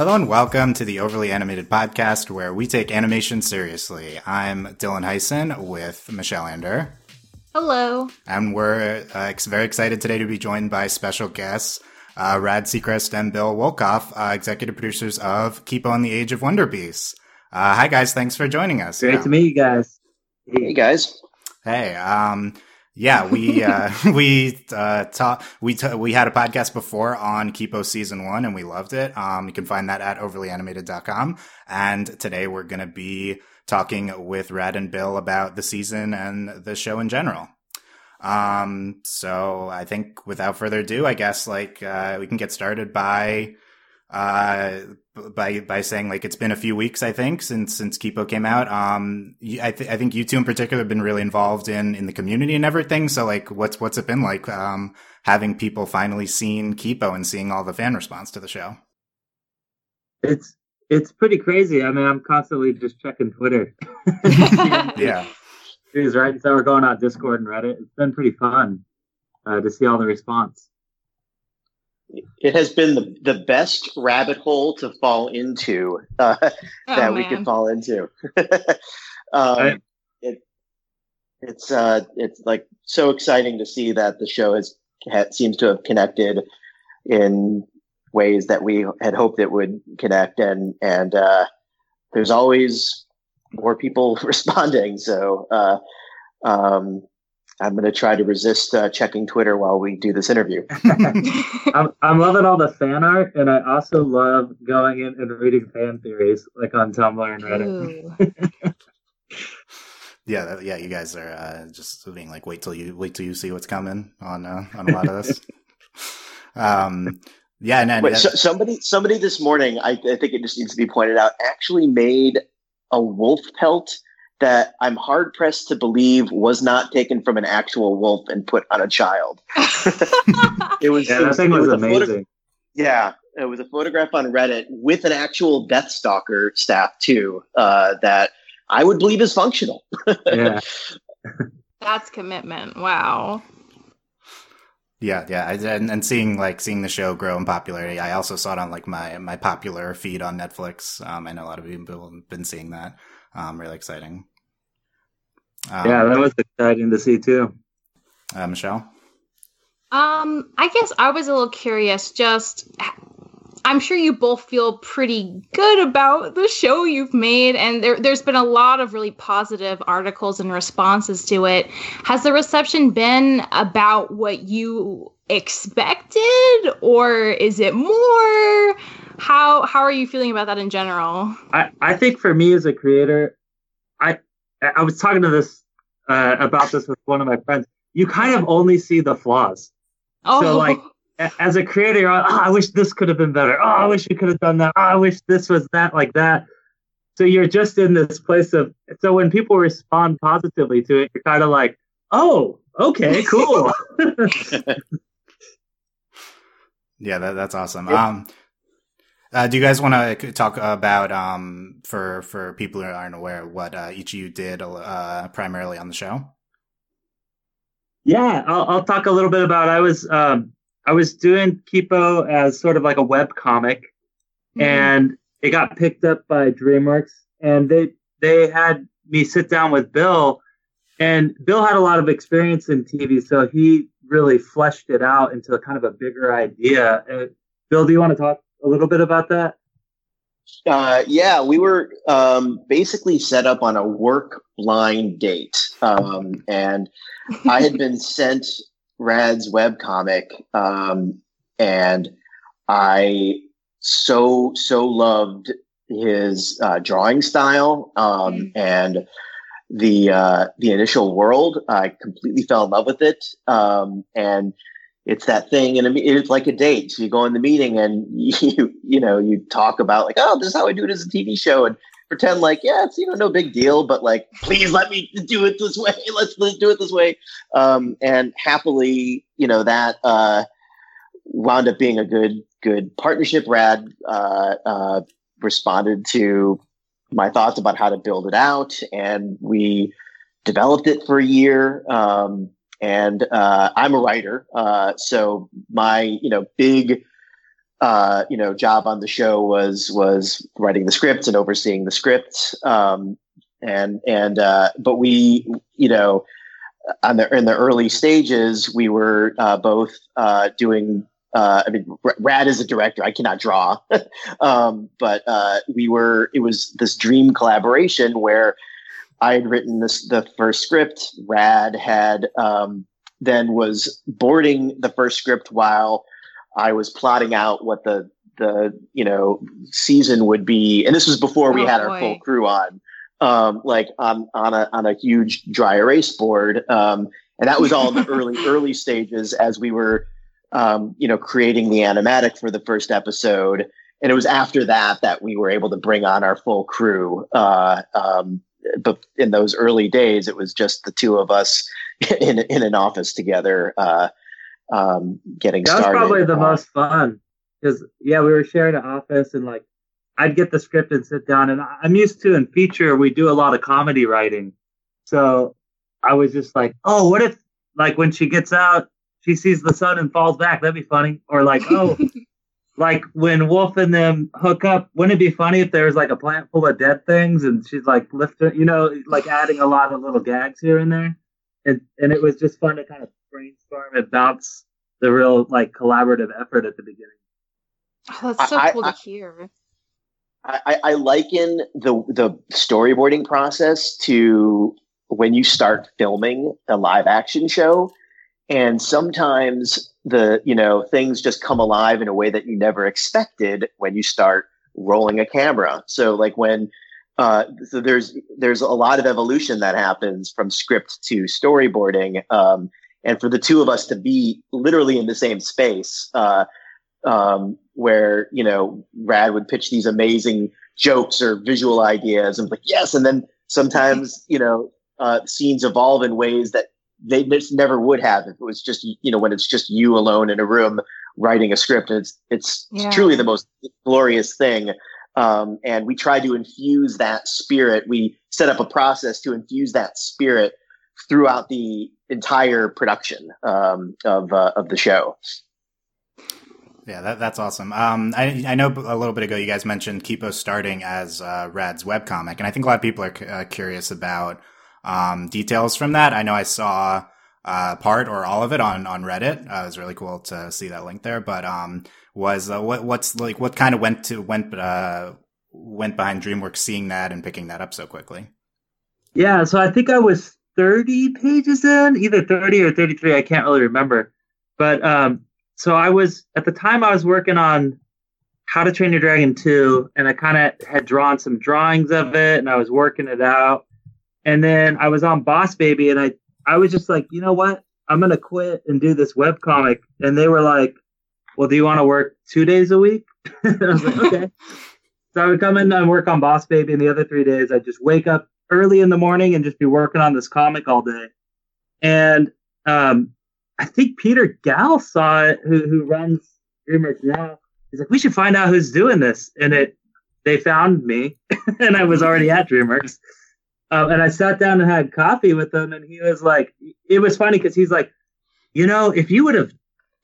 Hello and welcome to the Overly Animated Podcast, where we take animation seriously. I'm Dylan Heisen with Michelle Ander. Hello. And we're uh, ex- very excited today to be joined by special guests, uh, Rad Sechrist and Bill Wolkoff, uh, executive producers of Kipo and the Age of Wonder Beasts. Uh, hi, guys. Thanks for joining us. Great Yeah. to meet you guys. Hey guys. Hey, um, yeah, we uh, we uh, we we had a podcast before on Kipo season one, and we loved it. Um, you can find that at overlyanimated.com. And today we're gonna be talking with Rad and Bill about the season and the show in general. Um, so I think without further ado, I guess like uh, we can get started by uh by by saying like it's been a few weeks I think since since Kipo came out. Um, I th- I think you two in particular have been really involved in in the community and everything. So like, what's what's it been like um having people finally seen Kipo and seeing all the fan response to the show? It's it's pretty crazy. I mean, I'm constantly just checking Twitter. Yeah, News, right? So we're going on Discord and Reddit. It's been pretty fun uh, to see all the response. It has been the, the best rabbit hole to fall into uh, Oh, that we could fall into. um, Right. it, it's uh, it's like so exciting to see that the show has ha- seems to have connected in ways that we had hoped it would connect, and and uh, there's always more people responding. So uh, um, I'm going to try to resist uh, checking Twitter while we do this interview. I'm, I'm loving all the fan art, and I also love going in and reading fan theories, like on Tumblr and Reddit. Yeah, that- yeah. You guys are uh, just being like, wait till you wait till you see what's coming on uh, on a lot of this. um, yeah, and then Wait, so, somebody, somebody this morning, I, I think it just needs to be pointed out, actually made a wolf pelt that I'm hard pressed to believe was not taken from an actual wolf and put on a child. It was, Yeah, it that thing it was a photo- amazing. yeah, it was a photograph on Reddit with an actual Death Stalker staff too. Uh, that I would believe is functional. Yeah, That's commitment. Wow. Yeah, yeah, and, and seeing like seeing the show grow in popularity. I also saw it on like my my popular feed on Netflix. Um, I know a lot of people have been seeing that. Um, really exciting. Um, yeah, that was exciting to see too. uh, Michelle. Um, I guess I was a little curious. Just, I'm sure you both feel pretty good about the show you've made, and there, there's been a lot of really positive articles and responses to it. Has the reception been about what you expected, or is it more? How how are you feeling about that in general? I, I think for me as a creator, I I was talking to this uh, about this with one of my friends. You kind of only see the flaws. Oh, So, like, As a creator, oh, I wish this could have been better. Oh, I wish we could have done that. Oh, I wish this was that, like that. So you're just in this place of. So when people respond positively to it, you're kind of like, oh, okay, cool. Yeah, that, that's awesome. Yeah. Um, uh, do you guys want to talk about um for for people who aren't aware what uh, each of you did uh, primarily on the show? Yeah, I'll, I'll talk a little bit about. I was um, I was doing Kipo as sort of like a web comic, Mhm. and it got picked up by DreamWorks, and they they had me sit down with Bill, and Bill had a lot of experience in TV, so he really fleshed it out into kind of a bigger idea. Uh, Bill, do you want to talk a little bit about that? Uh, yeah, we were um, basically set up on a work blind date, um, and I had been sent Rad's webcomic, um, and I so so loved his uh, drawing style um, Mm. and the uh, the initial world. I completely fell in love with it, um, and it's that thing, and it's like a date. So you go in the meeting, and you you know you talk about like, oh, this is how I do it as a TV show, and pretend like, yeah, it's you know no big deal, but like, please let me do it this way. Let's, let's do it this way. Um, and happily, you know that uh, wound up being a good good partnership. Rad uh, uh, responded to my thoughts about how to build it out, and we developed it for a year. Um, and uh, I'm a writer, uh, so my you know big uh, you know, job on the show was was writing the script and overseeing the script. Um, and and uh, but we, you know, on the in the early stages, we were uh, both uh, doing. I mean, Rad is a director. I cannot draw, um, but we were. It was this dream collaboration where I had written this the first script. Rad had um, then was boarding the first script while I was plotting out what the the you know season would be, and this was before we oh, had our full crew on, um, like on on a on a huge dry erase board, um, and that was all in the early early stages as we were, um, you know, creating the animatic for the first episode, and it was after that that we were able to bring on our full crew. Uh, um, but in those early days, it was just the two of us in in an office together. Uh, um, getting that started. was probably the most fun because yeah, we were sharing an office and like I'd get the script and sit down and I'm used to in feature we do a lot of comedy writing, so I was just like, oh, what if like when she gets out, she sees the sun and falls back? That'd be funny. Or like, oh. like when Wolf and them hook up, wouldn't it be funny if there was like a plant full of dead things and she's like lifting, you know, like adding a lot of little gags here and there, and and it was just fun to kind of brainstorm and bounce the real like collaborative effort at the beginning. Oh, that's so I, cool I, to hear. I, I liken the the storyboarding process to when you start filming a live action show, and sometimes the you know things just come alive in a way that you never expected when you start rolling a camera. So like when uh, so there's there's a lot of evolution that happens from script to storyboarding. Um, and for the two of us to be literally in the same space uh, um, where you know rad would pitch these amazing jokes or visual ideas and like yes and then sometimes you know uh, scenes evolve in ways that they just never would have if it was just you know when it's just you alone in a room writing a script it's it's yeah. truly the most glorious thing um, and we try to infuse that spirit we set up a process to infuse that spirit throughout the entire production um, of uh, of the show. Yeah, that, that's awesome. Um, I, I know a little bit ago you guys mentioned Kipo starting as uh, Rad's webcomic, and I think a lot of people are uh, curious about um, details from that. I know I saw uh, part or all of it on on Reddit. Uh, it was really cool to see that link there. But um, was uh, what what's like what kind of went to went uh, went behind DreamWorks seeing that and picking that up so quickly? Yeah, so I think I was 30 pages in, either 30 or 33. I can't really remember. But um, so I was, at the time, I was working on How to Train Your Dragon 2, and I kind of had drawn some drawings of it and I was working it out. And then I was on Boss Baby, and I, I was just like, you know what? I'm going to quit and do this web comic. And they were like, well, do you want to work two days a week? I was like, okay. so I would come in and work on Boss Baby, and the other three days I'd just wake up early in the morning and just be working on this comic all day. And um, I think Peter Gal saw it, who who runs DreamWorks now. He's like, we should find out who's doing this, and it they found me, and I was already at DreamWorks. Um, and I sat down and had coffee with him, and he was like, it was funny because he's like, you know, if you would have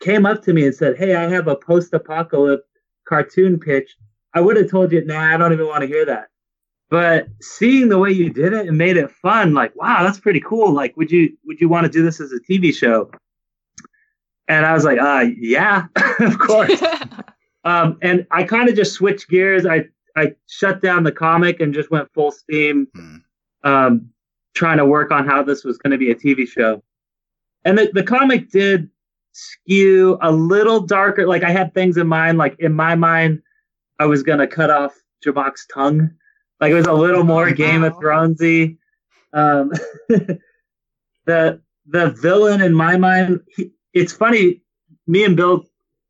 came up to me and said, hey, I have a post-apocalypse cartoon pitch, I would have told you, nah, I don't even want to hear that. But seeing the way you did it and made it fun, like, wow, that's pretty cool. Like, would you would you want to do this as a TV show? And I was like, uh, yeah, of course. um, and I kind of just switched gears. I I shut down the comic and just went full steam, hmm. Um, trying to work on how this was going to be a TV show. And the, the comic did skew a little darker. Like I had things in mind. Like in my mind, I was going to cut off Jamack's tongue like it was a little more Game of Thronesy. Um, the the villain in my mind, he, it's funny. Me and Bill,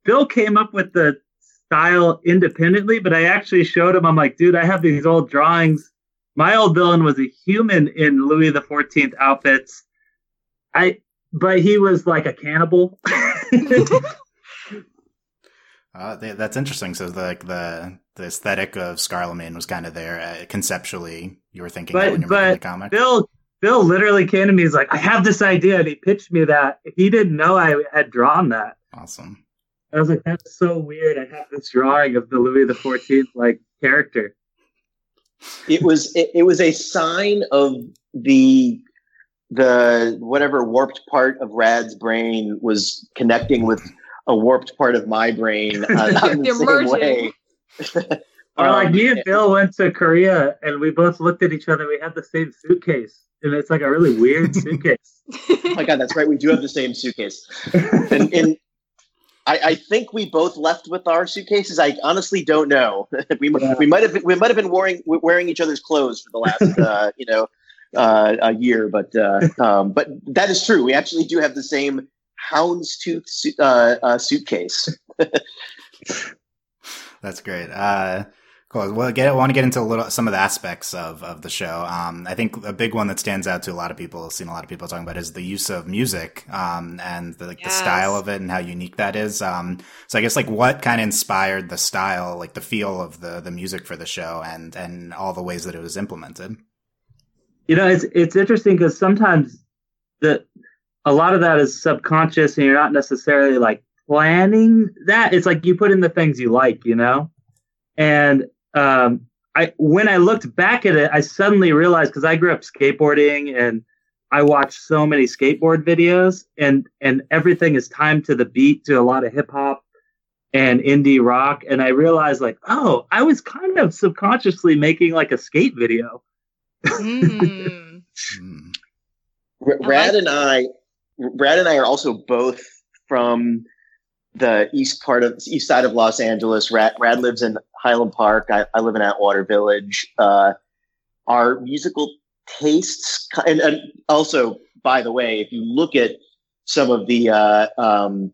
Bill came up with the style independently, but I actually showed him. I'm like, dude, I have these old drawings. My old villain was a human in Louis the Fourteenth outfits. I, but he was like a cannibal. uh, that's interesting. So the, like the the aesthetic of Scarlemagne was kind of there uh, conceptually. You were thinking but, when were the comic. Bill Bill literally came to me. He's like, "I have this idea," and he pitched me that. He didn't know I had drawn that. Awesome. I was like, that's so weird. I have this drawing of the Louis the Fourteenth like character. It was it, it was a sign of the the whatever warped part of Rad's brain was connecting with a warped part of my brain uh, the They're same merging. way. Or like Um, me and Bill went to Korea and we both looked at each other. We had the same suitcase, and it's like a really weird suitcase. Oh my god, that's right. We do have the same suitcase. And, and I, I think we both left with our suitcases. I honestly don't know. we Yeah. we might have been, we might have been wearing wearing each other's clothes for the last uh, you know uh, a year, but uh, um, but that is true. We actually do have the same houndstooth su- uh, uh, suitcase. That's great. Cool. Well, get I want to get into a little some of the aspects of of the show. Um, I think a big one that stands out to a lot of people, seen a lot of people talking about, is the use of music um, and the, like the style of it and how unique that is. Um, so I guess like what kind of inspired the style, like the feel of the the music for the show, and and all the ways that it was implemented. You know, it's it's interesting because sometimes the a lot of that is subconscious, and you're not necessarily like planning that. It's like you put in the things you like, you know. And um, I when I looked back at it, I suddenly realized because I grew up skateboarding and I watched so many skateboard videos, and and everything is timed to the beat to a lot of hip hop and indie rock, and I realized like, oh, I was kind of subconsciously making like a skate video. Mm. R- I Rad like and I, Rad and I are also both from the east part of east side of Los Angeles. Rad, Rad lives in Highland Park. I, I live in Atwater Village. Uh, our musical tastes, and, and also, by the way, if you look at some of the uh, um,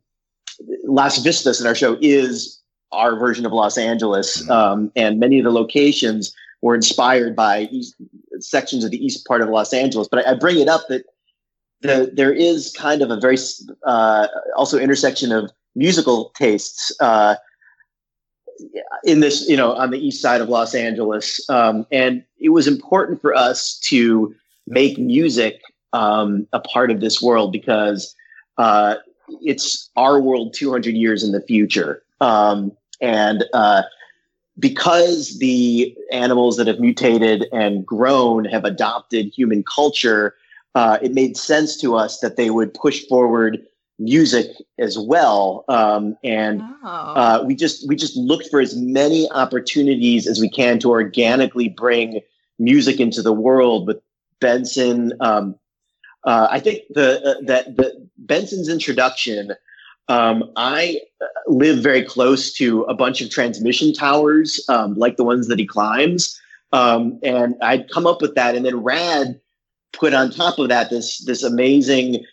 Las Vistas in our show, is our version of Los Angeles, um, and many of the locations were inspired by east, sections of the east part of Los Angeles. But I, I bring it up that the, there is kind of a very uh, also intersection of musical tastes uh, in this, you know, on the east side of Los Angeles, um, and it was important for us to make music um, a part of this world because uh, it's our world 200 years in the future, um, and uh, because the animals that have mutated and grown have adopted human culture, uh, it made sense to us that they would push forward music as well. Um, and Oh. uh, we just we just looked for as many opportunities as we can to organically bring music into the world with Benson. Um, uh, I think the uh, that the Benson's introduction. Um, I uh, live very close to a bunch of transmission towers, um, like the ones that he climbs, um, and I'd come up with that, and then Rad put on top of that this this amazing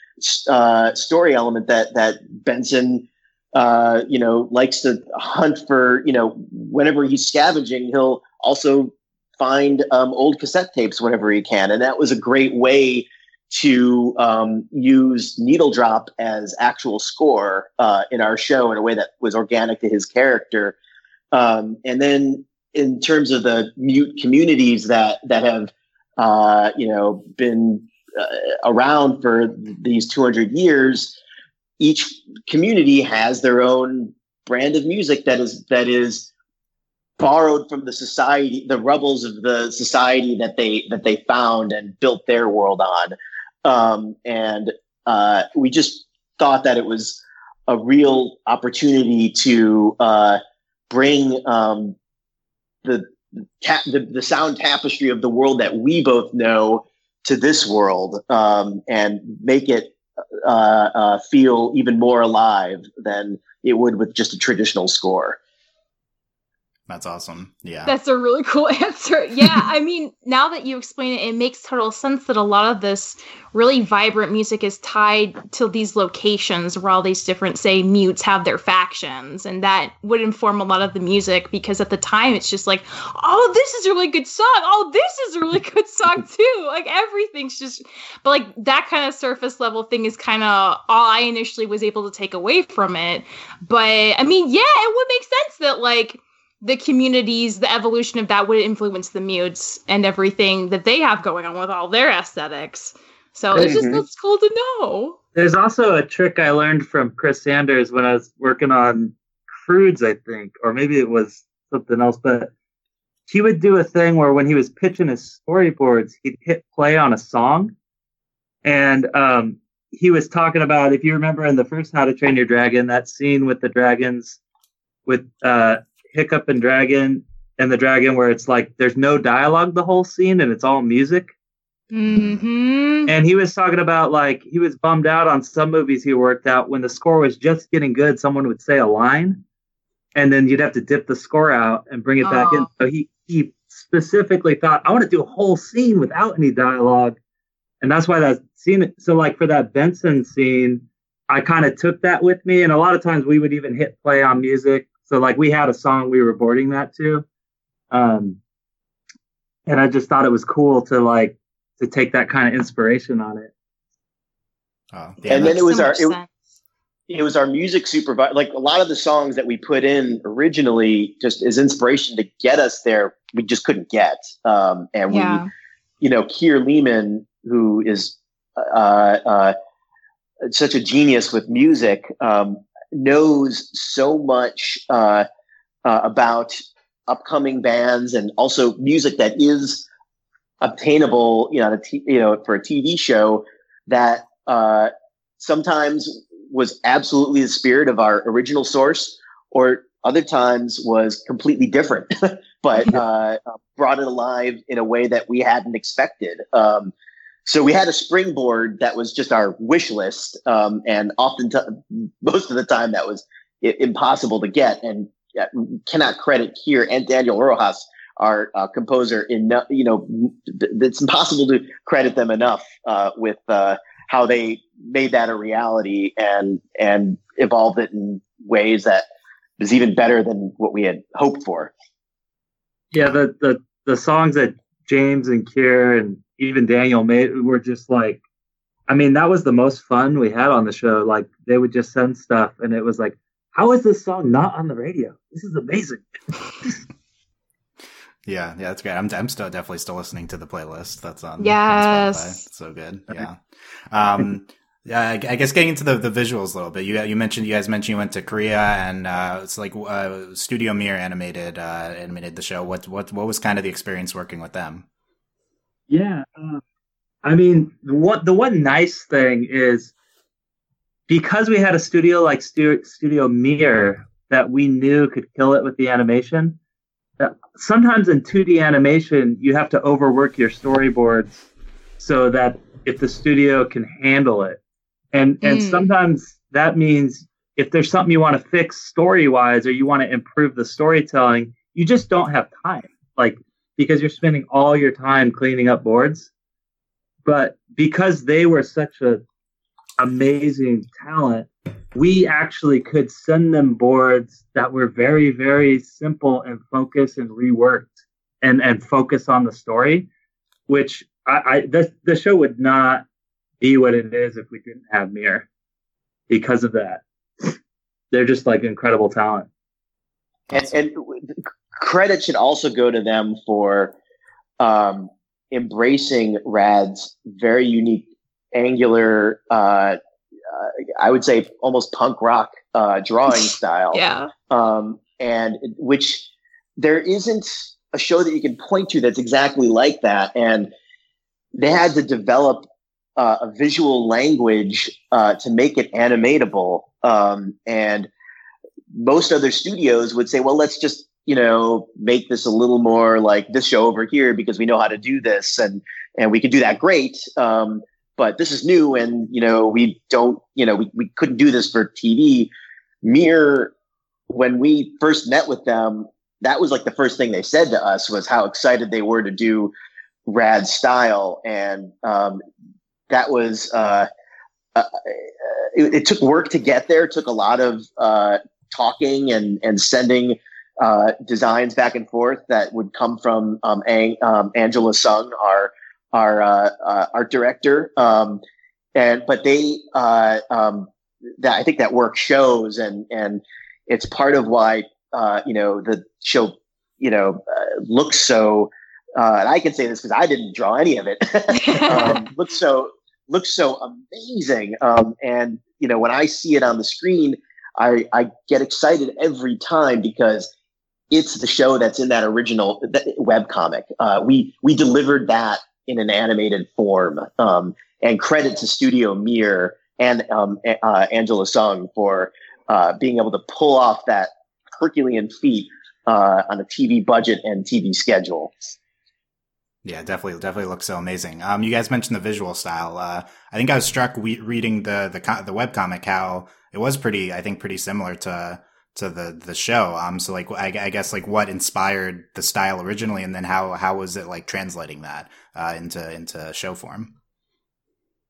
uh, story element that that Benson uh, you know, likes to hunt for, you know, whenever he's scavenging, he'll also find um, old cassette tapes whenever he can. And that was a great way to um, use Needle Drop as actual score uh, in our show in a way that was organic to his character. Um, and then in terms of the mute communities that, that have, uh, you know, been uh, around for these 200 years, each community has their own brand of music that is that is borrowed from the society the rubbles of the society that they that they found and built their world on. Um, and uh, we just thought that it was a real opportunity to uh, bring um, the, ta- the the sound tapestry of the world that we both know to this world um, and make it uh, uh, feel even more alive than it would with just a traditional score. That's awesome. Yeah. That's a really cool answer. Yeah, I mean, now that you explain it, it makes total sense that a lot of this really vibrant music is tied to these locations where all these different, say, mutes have their factions. And that would inform a lot of the music because at the time it's just like, oh, this is a really good song. Oh, this is a really good song too. Like everything's just, but like that kind of surface level thing is kind of all I initially was able to take away from it. But I mean, yeah, it would make sense that like, the communities, the evolution of that would influence the mutes and everything that they have going on with all their aesthetics. So it's just that's cool to know. There's also a trick I learned from Chris Sanders when I was working on Croods, I think, or maybe it was something else. But he would do a thing where when he was pitching his storyboards, he'd hit play on a song, and um, he was talking about if you remember in the first How to Train Your Dragon, that scene with the dragons, with uh, Hiccup and Dragon and the dragon, where it's like there's no dialogue the whole scene and it's all music. Mm-hmm. And he was talking about like he was bummed out on some movies he worked out when the score was just getting good. Someone would say a line, and then you'd have to dip the score out and bring it back in. Oh. So he he specifically thought I want to do a whole scene without any dialogue, and that's why that scene. So like for that Benson scene, I kind of took that with me, and a lot of times we would even hit play on music. So like we had a song we were boarding that to, um, and I just thought it was cool to like to take that kind of inspiration on it. Oh, And then it was So our- it- it was our music supervisor. Like a lot of the songs that we put in originally, just as inspiration to get us there, we just couldn't get. Um, and we, you know, Kier Lehman, who is uh, uh, such a genius with music, um, knows so much uh, uh, about upcoming bands and also music that is obtainable, you know, on a t- you know, for a TV show that uh, sometimes was absolutely the spirit of our original source, or other times was completely different, but uh, brought it alive in a way that we hadn't expected. Um, so we had a springboard that was just our wish list, um, and often, most of the time, that was i- impossible to get. And uh, cannot credit Kier and Daniel Rojas, our uh, composer, in you know, it's impossible to credit them enough uh, with uh, how they made that a reality and and evolved it in ways that was even better than what we had hoped for. Yeah, the the the songs that James and Kier and even Daniel made were just like, I mean, that was the most fun we had on the show. Like they would just send stuff, and it was like, how is this song not on the radio? This is amazing. Yeah, yeah, that's great. I'm I'm still definitely still listening to the playlist that's on. on Yes. Spotify. It's so good. Yeah. Um. Yeah, I I guess getting into the, the visuals a little bit. You you mentioned you guys mentioned you went to Korea and uh, it's like uh, Studio Mir animated uh, animated the show. What what what was kind of the experience working with them? Yeah, uh, I mean, what the one nice thing is because we had a studio like Stu- Studio Mir that we knew could kill it with the animation. uh, Sometimes in 2D animation, you have to overwork your storyboards so that if the studio can handle it, and and Mm. sometimes that means if there's something you want to fix story wise or you want to improve the storytelling, you just don't have time. Like because you're spending all your time cleaning up boards. But because they were such a amazing talent, we actually could send them boards that were very, very simple and focused and reworked and, and focus on the story, which I, I the, the show would not be what it is if we didn't have Mir because of that. They're just like incredible talent. And, and credit should also go to them for um, embracing Rad's very unique, angular, uh, uh, I would say almost punk rock uh, drawing style. Yeah. um, and which there isn't a show that you can point to that's exactly like that. And they had to develop uh, a visual language uh, to make it animatable. Um, and most other studios would say, well, let's just you know make this a little more like this show over here because we know how to do this and and we could do that great. Um, but this is new and you know we don't you know we, we couldn't do this for TV. Mir when we first met with them, that was like the first thing they said to us was how excited they were to do rad style. And um, that was, uh, uh, it, it, took work to get there. It took a lot of uh, talking and, and sending uh, designs back and forth that would come from um, Ang- um, Angela Sung, our, our uh, uh, art director. Um, and, but they, uh, um, that I think that work shows and, and, it's part of why uh, you know the show you know uh, looks so uh, and I can say this because I didn't draw any of it um, looks so looks so amazing um, and you know when I see it on the screen I, I get excited every time because it's the show that's in that original web comic. Uh, we we delivered that in an animated form, um, and credit to Studio Mir and um, uh, Angela Sung for uh, being able to pull off that Herculean feat uh, on a TV budget and TV schedule. Yeah, definitely, definitely looks so amazing. Um, you guys mentioned the visual style. Uh, I think I was struck we- reading the the the web comic how it was pretty, I think, pretty similar to to the the show. Um, so like, I, I guess like what inspired the style originally, and then how how was it like translating that uh, into into show form?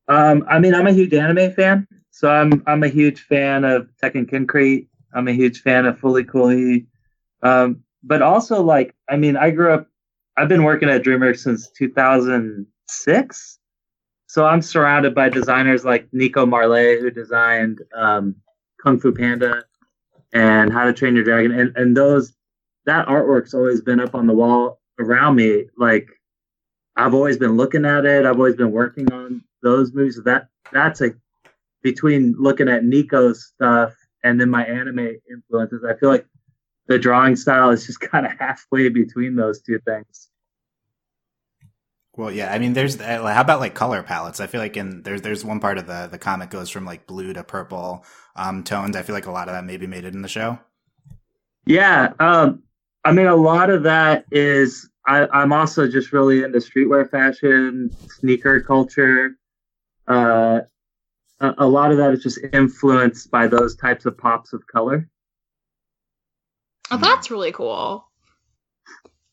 Um, I mean, I'm a huge anime fan, so I'm I'm a huge fan of Tekkonkinkreet. I'm a huge fan of Fooly Cooly. Um, but also like, I mean, I grew up. I've been working at DreamWorks since 2006, so I'm surrounded by designers like Nico Marlet, who designed um, Kung Fu Panda and How to Train Your Dragon, and and those that artwork's always been up on the wall around me. Like I've always been looking at it. I've always been working on those movies. That that's a between looking at Nico's stuff and then my anime influences. I feel like the drawing style is just kind of halfway between those two things. Well, yeah, I mean, there's uh, how about like color palettes? I feel like in there's there's one part of the the comic goes from like blue to purple um, tones. I feel like a lot of that maybe made it in the show. Yeah, um, I mean, a lot of that is I, I'm also just really into streetwear fashion, sneaker culture. Uh, a, a lot of that is just influenced by those types of pops of color. Oh, that's really cool.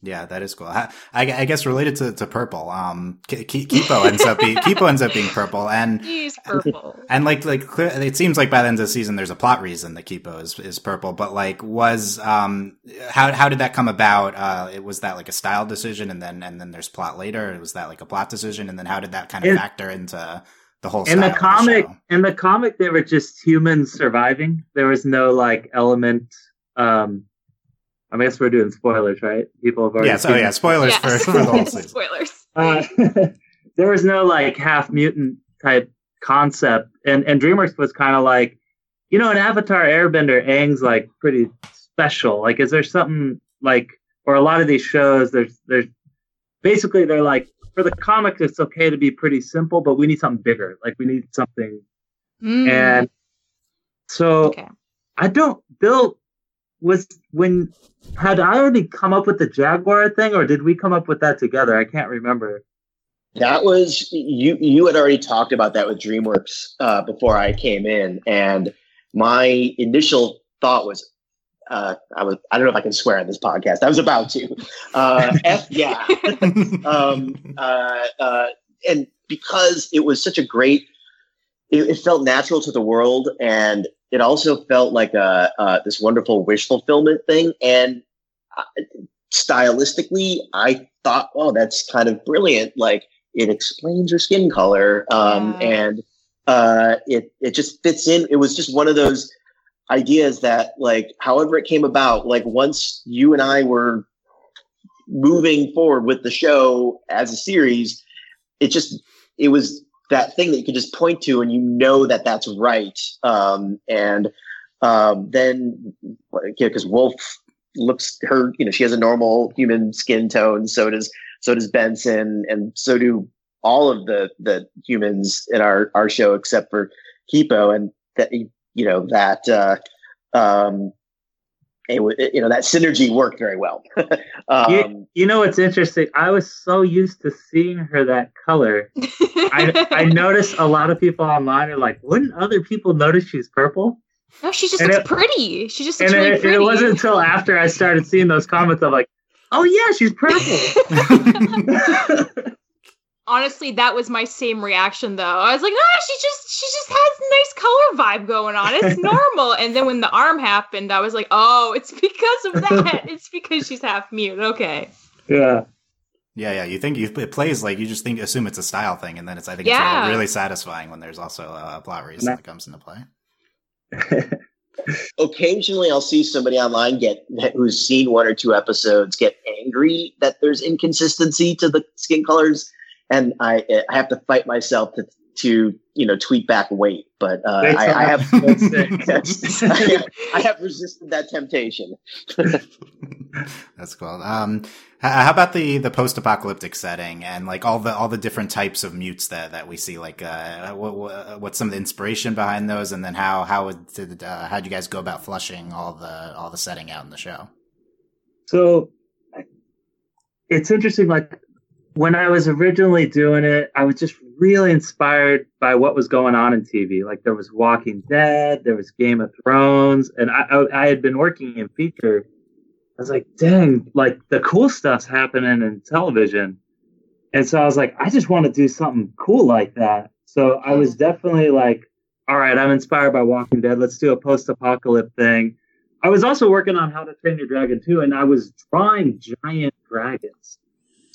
Yeah, that is cool. I, I guess related to, to purple, um, Kipo ends up being Kipo ends up being purple, and he's purple. And like like it seems like by the end of the season, there's a plot reason that Kipo is is purple. But like, was um how how did that come about? Uh, it was that like a style decision, and then and then there's plot later. Was that like a plot decision, and then how did that kind of it, factor into the whole? In the comic, the in the comic, they were just humans surviving. There was no like element. Um, I guess we're doing spoilers, right? People have already. Yeah, so yeah, spoilers yes. for, for the whole season. spoilers. Uh, there was no like half mutant type concept, and and DreamWorks was kind of like, you know, an Avatar Airbender, Aang's like pretty special. Like, is there something like, or a lot of these shows, there's there's basically they're like for the comic, it's okay to be pretty simple, but we need something bigger. Like, we need something, mm. and so okay. I don't. Bill was when had I already come up with the Jaguar thing, or did we come up with that together? I can't remember. That was you. You had already talked about that with DreamWorks uh, before I came in, and my initial thought was, uh, I was I don't know if I can swear on this podcast. I was about to. Uh, F yeah. um, uh, uh, and because it was such a great, it, it, felt natural to the world, and it also felt like a uh, this wonderful wish fulfillment thing. And uh, stylistically, I thought, oh, that's kind of brilliant. Like it explains her skin color, um, yeah. and uh, it it just fits in. It was just one of those ideas that, like, however it came about, like once you and I were moving forward with the show as a series, it just it was that thing that you could just point to and you know that that's right. Um, and um, then, because you know, Wolf looks her, you know, she has a normal human skin tone. So does so does Benson, and so do all of the the humans in our our show except for Kipo, and that you know that uh, um, it, you know that synergy worked very well. um, you, you, know what's interesting? I was so used to seeing her that color. I, I noticed a lot of people online are like, "Wouldn't other people notice she's purple?" No, she just and looks it, pretty. She just looks and really it, pretty. it wasn't until after I started seeing those comments of like, "Oh yeah, she's purple." honestly that was my same reaction though. I was like ah she just she just has nice color vibe going on. It's normal. And then when the arm happened i was like oh it's because of that. It's because she's half mute. Okay. Yeah. Yeah yeah. You think you, it plays like you just think assume it's a style thing and then it's i think yeah. it's really, really satisfying when there's also a plot reason that comes into play. Occasionally I'll see somebody online get who's seen one or two episodes get angry that there's inconsistency to the skin colors and I, I have to fight myself to to you know tweak back weight, but uh, I, I, have I have resisted that temptation. That's cool. Um, how about the the post apocalyptic setting and like all the all the different types of mutes that that we see? Like, uh, what, what's some of the inspiration behind those, and then how how did uh, how did you guys go about flushing all the all the setting out in the show? So it's interesting. Like when I was originally doing it, I was just really inspired by what was going on in TV. Like there was Walking Dead, there was Game of Thrones, and I, I, I had been working in feature. I was like, dang, like the cool stuff's happening in television. And so I was like, I just want to do something cool like that. So I was definitely like, all right, I'm inspired by Walking Dead. Let's do a post apocalypse thing. I was also working on How to Train Your Dragon too, and I was drawing giant dragons.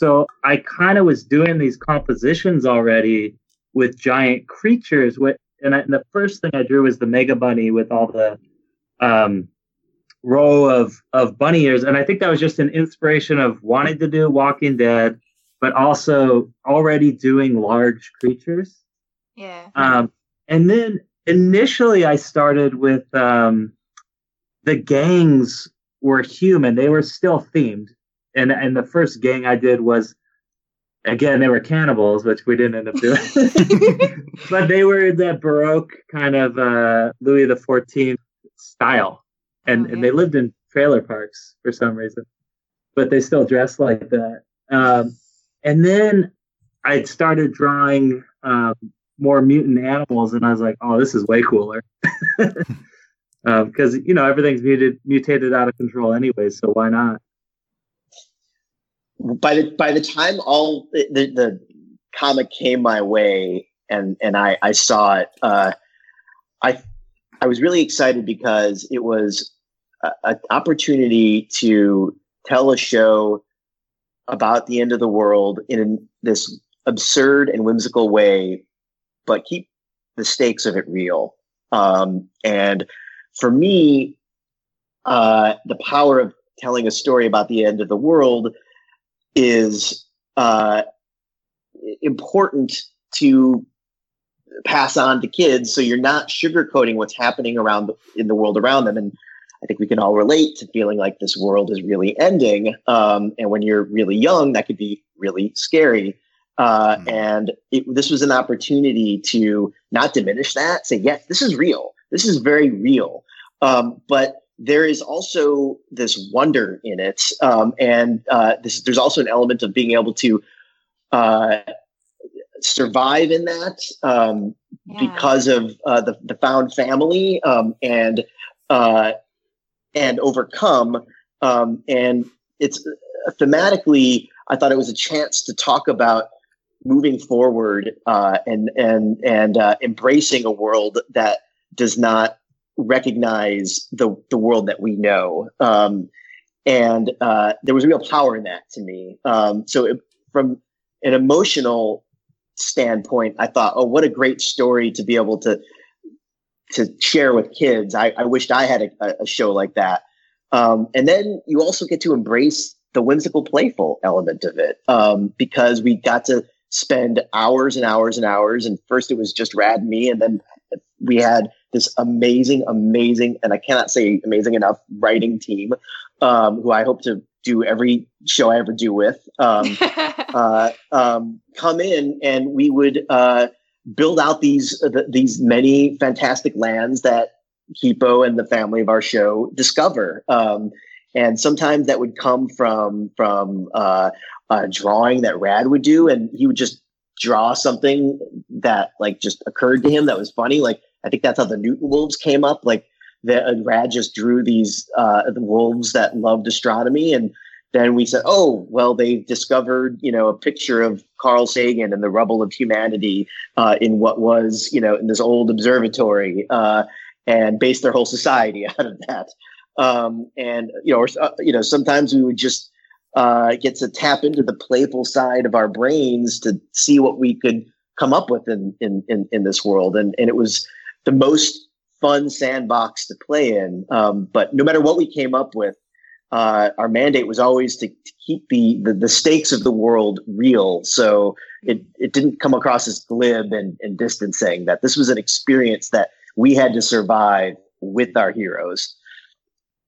So I kind of was doing these compositions already with giant creatures. With, and, I, and, the first thing I drew was the Mega Bunny with all the um, row of, of bunny ears. And I think that was just an inspiration of wanting to do Walking Dead, but also already doing large creatures. Yeah. Um, and then initially I started with um, the gangs were human. They were still themed and and the first gang I did was again they were cannibals, which we didn't end up doing. but they were the Baroque kind of uh, Louis the Fourteenth style, and oh, and they lived in trailer parks for some reason, but they still dressed like that. Um, and then I started drawing um, more mutant animals, and I was like, oh, this is way cooler. Because um, you know everything's muted, mutated out of control anyway, so why not? By the by the time all the, the comic came my way and and I I saw it, uh, I I was really excited because it was an opportunity to tell a show about the end of the world in this absurd and whimsical way, but keep the stakes of it real. Um, and for me, uh, the power of telling a story about the end of the world is uh, important to pass on to kids so you're not sugarcoating what's happening around the, in the world around them. And i think we can all relate to feeling like this world is really ending um, and when you're really young that could be really scary. Uh, mm-hmm. and it, this was an opportunity to not diminish that say yes this is real. This is very real. Um, but there is also this wonder in it, um, and uh, this, there's also an element of being able to uh, survive in that um, yeah. because of uh, the, the found family um, and uh, and overcome. Um, and it's uh, thematically, I thought it was a chance to talk about moving forward uh, and and and embracing a world that does not recognize the the world that we know. Um, and uh, there was real power in that to me. Um, so it, from an emotional standpoint, I thought, oh, what a great story to be able to to share with kids. I, I wished I had a, a show like that. Um, and then you also get to embrace the whimsical, playful element of it um, because we got to spend hours and hours and hours. And first it was just Rad and me, and then we had this amazing, amazing, and I cannot say amazing enough writing team, um, who I hope to do every show I ever do with, um, uh, um, come in and we would uh, build out these uh, these many fantastic lands that Kipo and the family of our show discover. Um, and sometimes that would come from from uh, a drawing that Rad would do, and he would just draw something that like just occurred to him that was funny. Like I think that's how the Newton wolves came up. Like the uh, Rad just drew these uh, the wolves that loved astronomy, and then we said, oh well, they discovered you know a picture of Carl Sagan and the rubble of humanity uh, in what was you know in this old observatory, uh, and based their whole society out of that. Um, and you know, or, uh, you know, sometimes we would just uh, get to tap into the playful side of our brains to see what we could come up with in in in, in this world, and and it was the most fun sandbox to play in. Um, but no matter what we came up with, uh, our mandate was always to, to keep the, the, the stakes of the world real. So it it didn't come across as glib and, and distancing. That this was an experience that we had to survive with our heroes.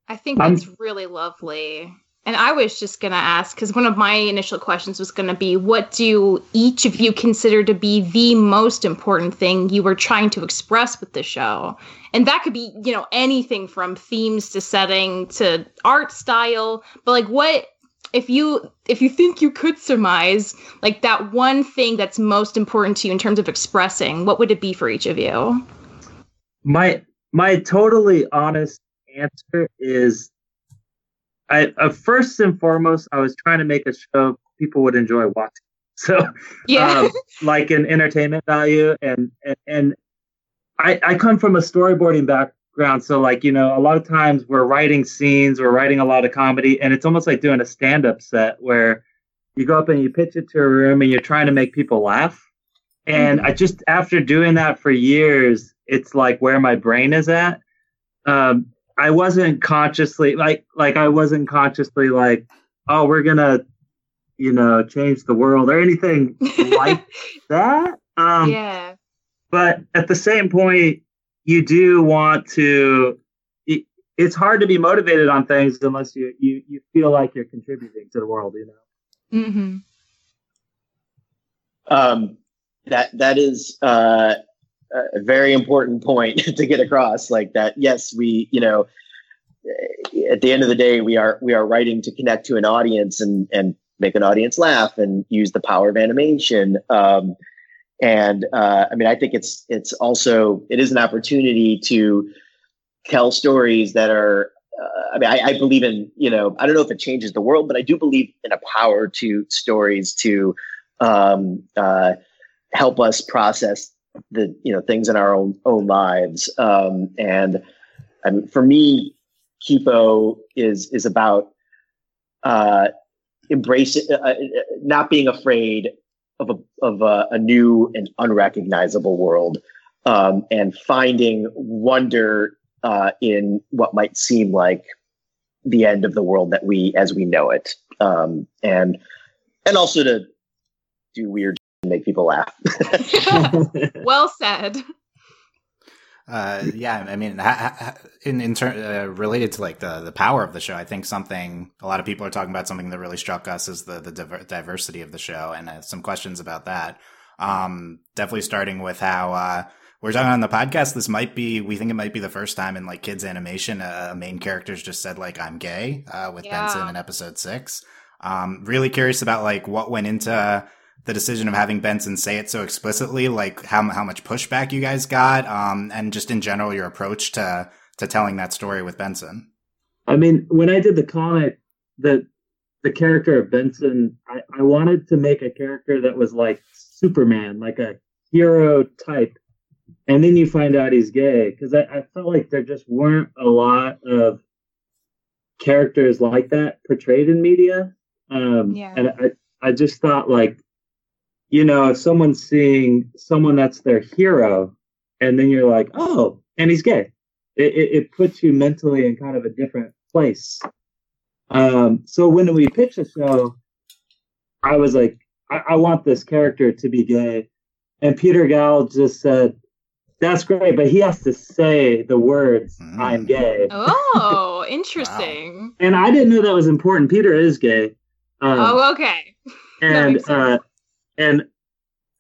I think that's um, really lovely. And I was just going to ask because one of my initial questions was going to be what do each of you consider to be the most important thing you were trying to express with the show? And that could be, you know, anything from themes to setting to art style. But like what if you if you think you could surmise like that one thing that's most important to you in terms of expressing, what would it be for each of you? My my totally honest answer is I uh, first and foremost, I was trying to make a show people would enjoy watching. So, yeah, um, like an entertainment value, and and, and I I come from a storyboarding background, so like you know, a lot of times we're writing scenes, we're writing a lot of comedy, and it's almost like doing a stand-up set where you go up and you pitch it to a room and you're trying to make people laugh. And mm-hmm. I just after doing that for years, it's like where my brain is at. Um, I wasn't consciously like like I wasn't consciously like, oh, we're gonna, you know, change the world or anything like that. Um, yeah. But at the same point, you do want to. It, it's hard to be motivated on things unless you you you feel like you're contributing to the world. You know. Mm-hmm. Um, that that is uh, a very important point to get across like that yes we you know at the end of the day we are we are writing to connect to an audience and and make an audience laugh and use the power of animation. Um, and uh, i mean i think it's it's also it is an opportunity to tell stories that are uh, i mean I, I believe in you know i don't know if it changes the world but i do believe in a power to stories to um, uh, help us process the you know things in our own own lives. Um, and um, for me, Kipo is is about uh, embracing, uh, uh, not being afraid of a of a, a new and unrecognizable world, um, and finding wonder uh, in what might seem like the end of the world that we as we know it, um, and and also to do weird make people laugh. well said. Uh, yeah, I mean, ha- ha- in in turn, uh, related to like the the power of the show, I think something a lot of people are talking about something that really struck us is the the diver- diversity of the show, and uh, some questions about that. Um, definitely starting with how uh, we're talking on the podcast. This might be, we think it might be the first time in like kids animation, a main character's just said like I'm gay uh, with yeah. Benson in episode six. Um, really curious about like what went into the decision of having Benson say it so explicitly, like how how much pushback you guys got, um, and just in general your approach to to telling that story with Benson. I mean, when I did the comic, the the character of Benson, I, I wanted to make a character that was like Superman, like a hero type, and then you find out he's gay because I, I felt like there just weren't a lot of characters like that portrayed in media. Um, yeah. And I, I just thought like you know, if someone's seeing someone that's their hero, and then you're like, oh, and he's gay, it, it, it puts you mentally in kind of a different place. Um, so when we pitched the show, I was like, I, I want this character to be gay. And Peter Gal just said, that's great, but he has to say the words mm. "I'm gay." Oh, interesting. wow. And I didn't know that was important. Peter is gay. Um, oh, okay. And uh, and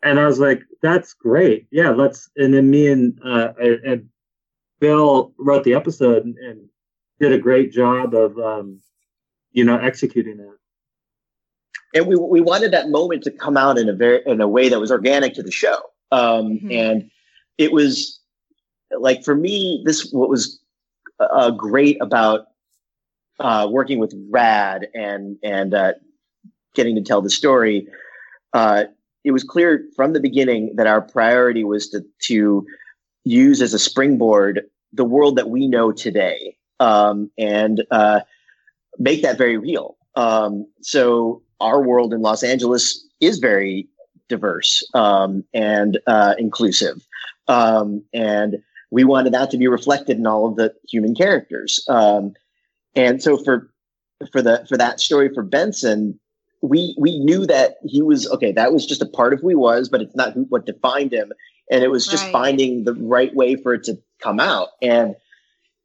and I was like, "That's great, yeah, let's." And then me and uh, and Bill wrote the episode and, and did a great job of um, you know executing that. And we we wanted that moment to come out in a very in a way that was organic to the show, um, mm-hmm. and it was like for me, this what was uh, great about uh, working with Rad and and uh, getting to tell the story uh, it was clear from the beginning that our priority was to, to use as a springboard the world that we know today um, and uh, make that very real. Um, so our world in Los Angeles is very diverse um, and uh, inclusive, um, and we wanted that to be reflected in all of the human characters. Um, and so for for the for that story for Benson, we we knew that he was okay. That was just a part of who he was, but it's not who, what defined him. And it was just Right. finding the right way for it to come out. And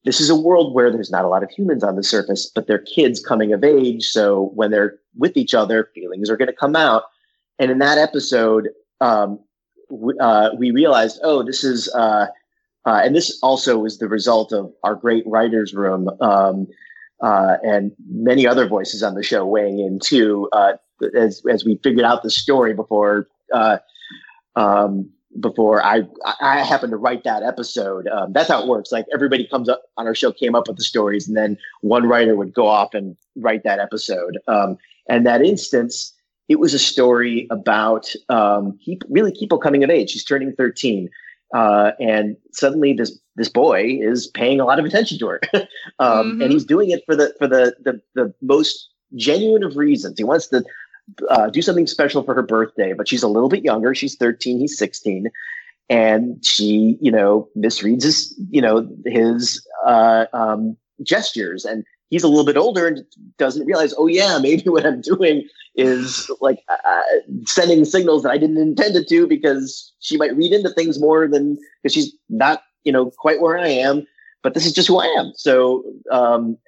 this is a world where there's not a lot of humans on the surface, but they're kids coming of age. So when they're with each other, feelings are going to come out. And in that episode, um, we, uh, we realized, oh, this is, uh, uh, and this also was the result of our great writers' room um, uh, and many other voices on the show weighing in too, uh, as as we figured out the story before. Uh, um, before I I happened to write that episode. Um, that's how it works. Like everybody comes up on our show came up with the stories, and then one writer would go off and write that episode. Um, and that instance, it was a story about um, he, really people coming of age. He's turning thirteen, uh, and suddenly this this boy is paying a lot of attention to her, um, Mhm. and he's doing it for the for the the, the most genuine of reasons. He wants to uh, do something special for her birthday, but she's a little bit younger. She's 13, he's 16. And she, you know, misreads his, you know, his uh, um, gestures. And he's a little bit older and doesn't realize, oh, yeah, maybe what I'm doing is like uh, sending signals that I didn't intend it to because she might read into things more than because she's not, you know, quite where I am. But this is just who I am. So um,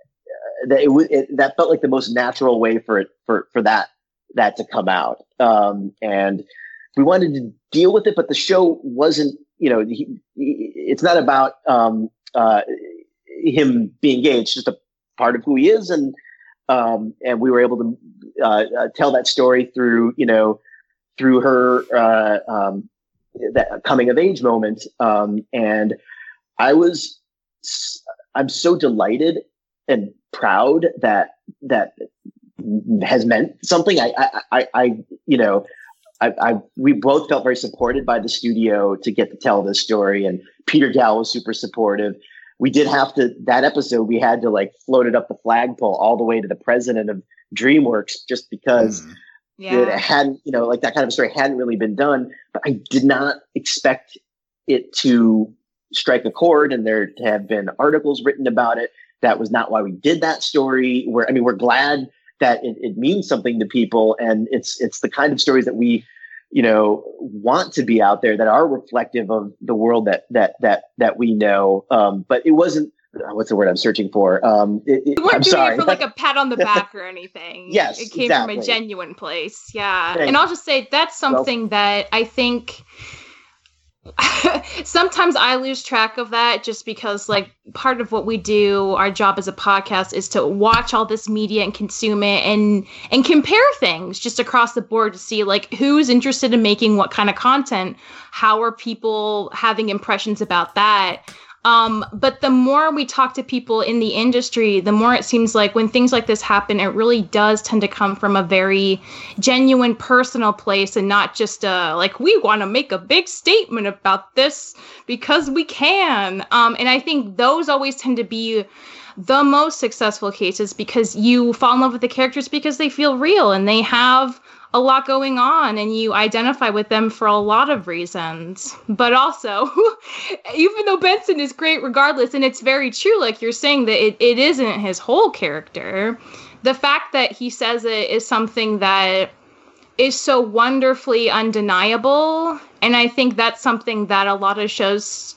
that it, it that felt like the most natural way for it for for that that to come out. Um, and we wanted to deal with it, but the show wasn't, you know, he, he- it's not about um, uh, him being gay. It's just a part of who he is, and um, and we were able to uh, uh, tell that story through, you know, through her uh, um, that coming of age moment. Um, and I was, I'm so delighted and proud that that has meant something. I, I, I, I you know, I, I, we both felt very supported by the studio to get to tell this story, and Peter Gal was super supportive. We did have to that episode. We had to like float it up the flagpole all the way to the president of DreamWorks, just because Mm. It Yeah. hadn't, you know, like that kind of story hadn't really been done. But I did not expect it to strike a chord and there to have been articles written about it. That was not why we did that story. We're, I mean, we're glad that it, it means something to people, and it's it's the kind of stories that we, you know, want to be out there that are reflective of the world that that that that we know. Um, but it wasn't. Uh, What's the word I'm searching for? Um, it, it- You weren't I'm doing sorry. it for like a pat on the back or anything. Yes, It came from a genuine place. Yeah. Thank and I'll just say that's something that I think sometimes I lose track of that just because like part of what we do, our job as a podcast is to watch all this media and consume it and and compare things just across the board to see like who's interested in making what kind of content, how are people having impressions about that. Um, but the more we talk to people in the industry, the more it seems like when things like this happen, it really does tend to come from a very genuine personal place and not just uh like we want to make a big statement about this because we can. Um, and I think those always tend to be the most successful cases because you fall in love with the characters because they feel real and they have a lot going on and you identify with them for a lot of reasons. But also, even though Benson is great regardless, and it's very true, like you're saying that it, it isn't his whole character, the fact that he says it is something that is so wonderfully undeniable. And I think that's something that a lot of shows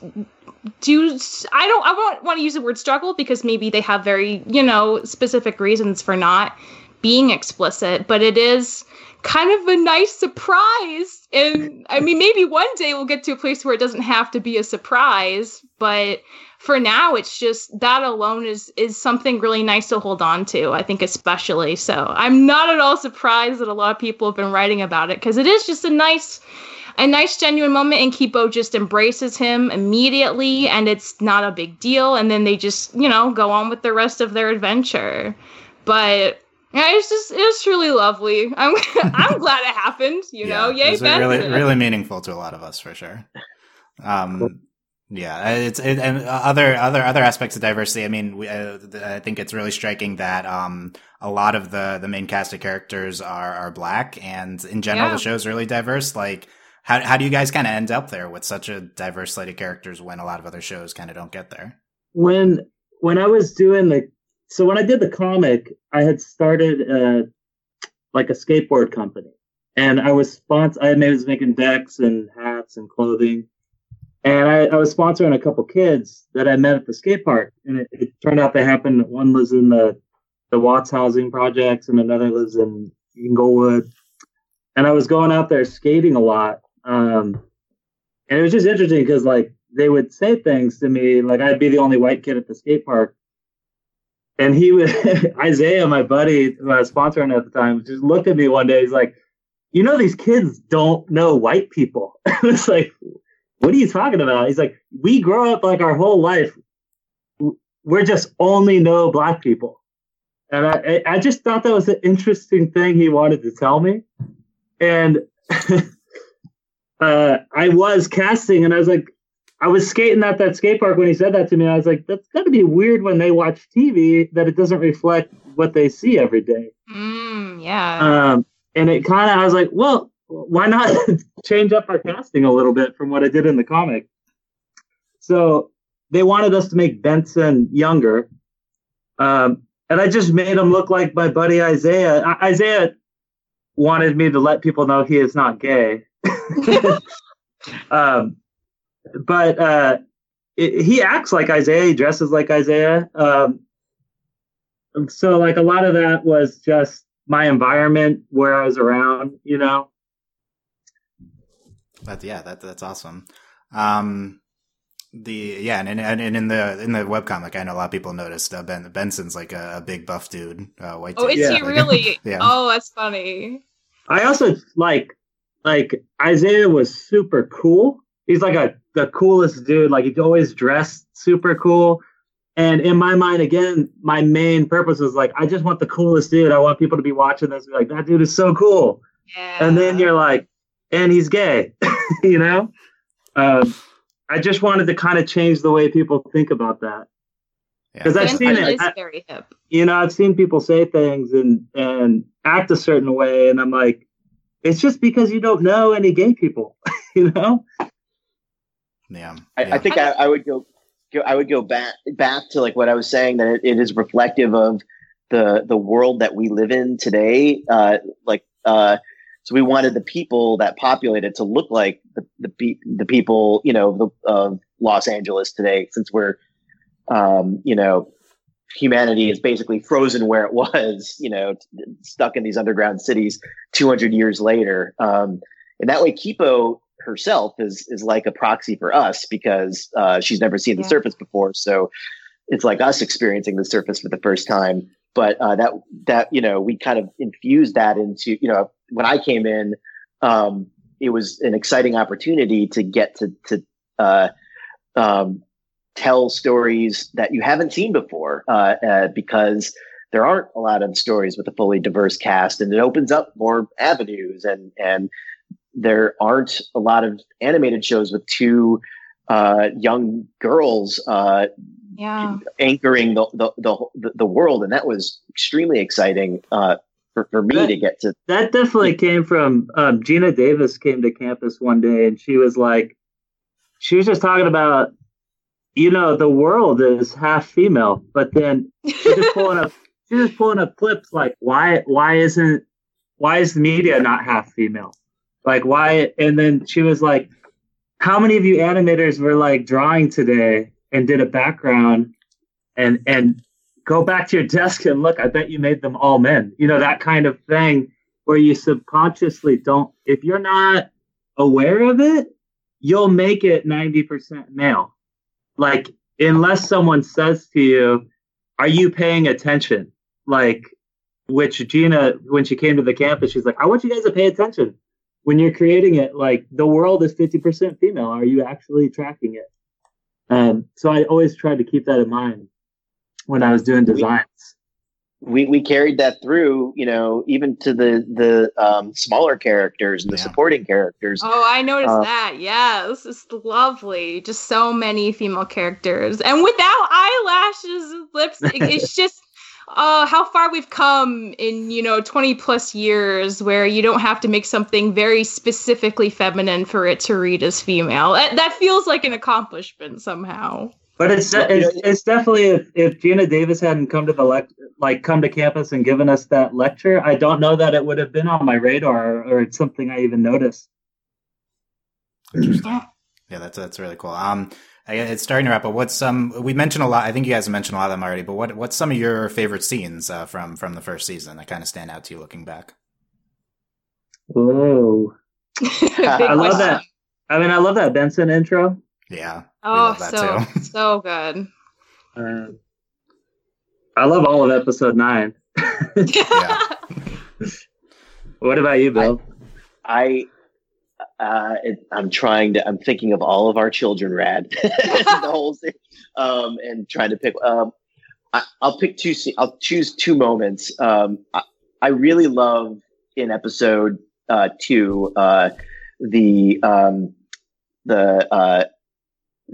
do I don't I won't want to use the word struggle because maybe they have very, you know, specific reasons for not being explicit, but it is kind of a nice surprise. And I mean maybe one day we'll get to a place where it doesn't have to be a surprise, but for now it's just that alone is is something really nice to hold on to, I think especially. So, I'm not at all surprised that a lot of people have been writing about it because it is just a nice a nice genuine moment and Kipo just embraces him immediately and it's not a big deal and then they just, you know, go on with the rest of their adventure. But yeah, it's just it's truly lovely. I'm I'm glad it happened, you know. Yeah, Yay, it's really Benson. really meaningful to a lot of us for sure. Um, yeah, it's it, and other other other aspects of diversity. I mean, we, uh, I think it's really striking that um a lot of the the main cast of characters are are black, and in general, Yeah. the show's really diverse. Like, how how do you guys kind of end up there with such a diverse slate of characters when a lot of other shows kind of don't get there? when when I was doing the so when I did the comic, I had started uh, like a skateboard company, and I was sponsor. I was making decks and hats and clothing, and I, I, was sponsoring a couple kids that I met at the skate park, and it, it turned out they happened. One lives in the the Watts housing projects, and another lives in Inglewood. And I was going out there skating a lot, um, and it was just interesting because like they would say things to me, like I'd be the only white kid at the skate park, and he was Isaiah, my buddy who I was sponsoring at the time, just looked at me one day. He's like, "You know, these kids don't know white people." it's like, what are you talking about? He's like, we grow up like our whole life. We're just only know black people. And I, I just thought that was an interesting thing he wanted to tell me. And uh, I was casting and I was like, I was skating at that skate park when he said that to me. I was like, that's got to be weird when they watch TV that it doesn't reflect what they see every day. Mm, yeah. Um, and it kind of, I was like, well, why not change up our casting a little bit from what I did in the comic? So they wanted us to make Benson younger. Um, and I just made him look like my buddy Isaiah. I- Isaiah wanted me to let people know he is not gay. um, but uh, it, he acts like Isaiah, he dresses like Isaiah. Um, so, like, a lot of that was just my environment where I was around, you know. But yeah, that that's awesome. Um, the yeah, and, and and in the in the webcomic, I know a lot of people noticed uh, Ben Benson's like a, a big buff dude, uh, white. Oh, dude. is yeah. he really? yeah. Oh, that's funny. I also like like Isaiah was super cool. He's like a the coolest dude. Like he's always dressed super cool. And in my mind, again, my main purpose was like, I just want the coolest dude. I want people to be watching this, and be like, that dude is so cool. Yeah. And then you're like, and he's gay, you know. Um, I just wanted to kind of change the way people think about that. Yeah. Because I've seen it. I- very hip. you know, I've seen people say things and and act a certain way, and I'm like, it's just because you don't know any gay people, you know. Yeah, I, yeah. I think I, I would go, go. I would go back back to like what I was saying that it, it is reflective of the the world that we live in today. Uh, like, uh, so we wanted the people that populate it to look like the the, the people you know the, of Los Angeles today, since we're, um, you know, humanity is basically frozen where it was, you know, t- stuck in these underground cities 200 years later. Um, and that way, Kipo herself is is like a proxy for us because uh, she's never seen the Yeah. surface before. So it's like us experiencing the surface for the first time. But uh, that that you know we kind of infused that into you know when I came in, um, it was an exciting opportunity to get to to uh, um, tell stories that you haven't seen before uh, uh, because there aren't a lot of stories with a fully diverse cast, and it opens up more avenues and and there aren't a lot of animated shows with two uh, young girls uh, Yeah. anchoring the, the the the world, and that was extremely exciting uh, for for me Right. to get to. That definitely came from um, Geena Davis came to campus one day, and she was like, she was just talking about, you know, the world is half female, but then she's just pulling up, she's just pulling up clips like, why why isn't why is the media not half female? Like why? And then she was like, how many of you animators were like drawing today and did a background and and go back to your desk and look? I bet you made them all men. You know that kind of thing where you subconsciously don't. If you're not aware of it, you'll make it ninety percent male. Like unless someone says to you, "Are you paying attention?" Like which Geena, when she came to the campus, she's like, I want you guys to pay attention. When you're creating it, like the world is 50% female. Are you actually tracking it? Um, so I always tried to keep that in mind when I was doing designs. We we carried that through, you know, even to the the um, smaller characters and the Yeah. supporting characters. Oh, I noticed Uh, that. Yes, it's lovely. Just so many female characters, and without eyelashes lipstick, it's just uh, how far we've come in you know 20 plus years where you don't have to make something very specifically feminine for it to read as female that, that feels like an accomplishment somehow but it's it's, it's definitely if, if Geena Davis hadn't come to the lect like come to campus and given us that lecture, I don't know that it would have been on my radar or it's something I even noticed. Interesting. Yeah, that's that's really cool. Um, it's starting to wrap up. What's some? Um, we mentioned a lot. I think you guys have mentioned a lot of them already. But what what's some of your favorite scenes uh, from from the first season that kind of stand out to you looking back? Whoa! I love that. I mean, I love that Benson intro. Yeah. Oh, so so good. Uh, I love all of episode nine. yeah. what about you, Bill? I, I uh, it, I'm trying to. I'm thinking of all of our children, Rad, the whole thing, um, and trying to pick. Um, I, will pick two. I'll choose two moments. Um, I, I really love in episode uh, two uh, the um, the uh,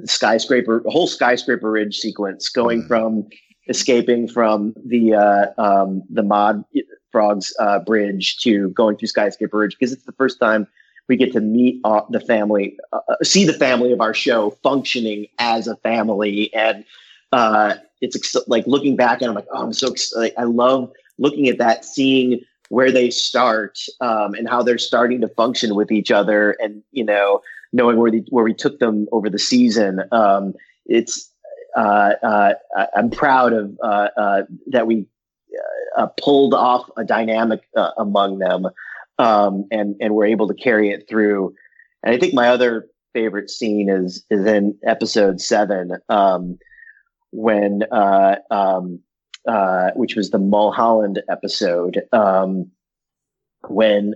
skyscraper, whole skyscraper ridge sequence going mm. from escaping from the uh, um, the mod frogs uh, bridge to going through skyscraper ridge because it's the first time we get to meet uh, the family, uh, uh, see the family of our show functioning as a family, and uh, it's ex- like looking back and I'm like, oh, I'm so excited. I love looking at that, seeing where they start um, and how they're starting to function with each other, and you know knowing where the, where we took them over the season. Um, it's uh, uh, I'm proud of that we pulled off a dynamic among them, um, and and we're able to carry it through. And I think my other favorite scene is is in episode seven um, when um, uh, which was the Mulholland episode um, when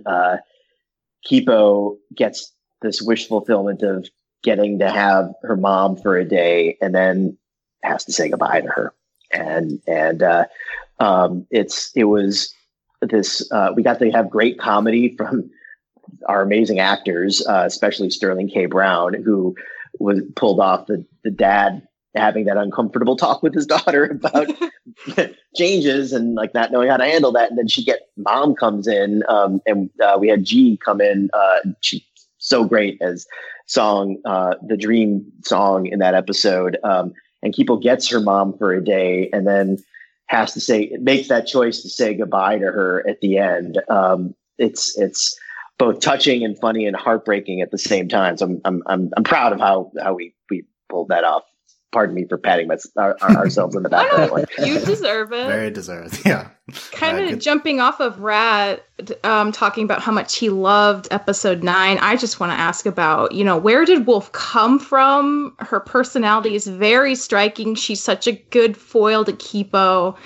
Kipo gets this wish fulfillment of getting to have her mom for a day and then has to say goodbye to her. And, and, uh, um, it's, it was this, uh, we got to have great comedy from our amazing actors, uh, especially Sterling K. Brown, who was pulled off the, the dad having that uncomfortable talk with his daughter about changes and like not knowing how to handle that. And then she get mom comes in, um, and uh, we had G come in. Uh, she so great as song, uh, the dream song in that episode. Um, and Kipo gets her mom for a day and then has to say, makes that choice to say goodbye to her at the end. Um, it's, it's both touching and funny and heartbreaking at the same time. So I'm, I'm, I'm, I'm proud of how, how we, we pulled that off pardon me for patting my, our, ourselves in the back. You deserve it. Very deserved. Yeah. Kind of uh, jumping off of Rad, um, talking about how much he loved episode nine. I just want to ask about, you know, where did Wolf come from? Her personality is very striking. She's such a good foil to Kipo.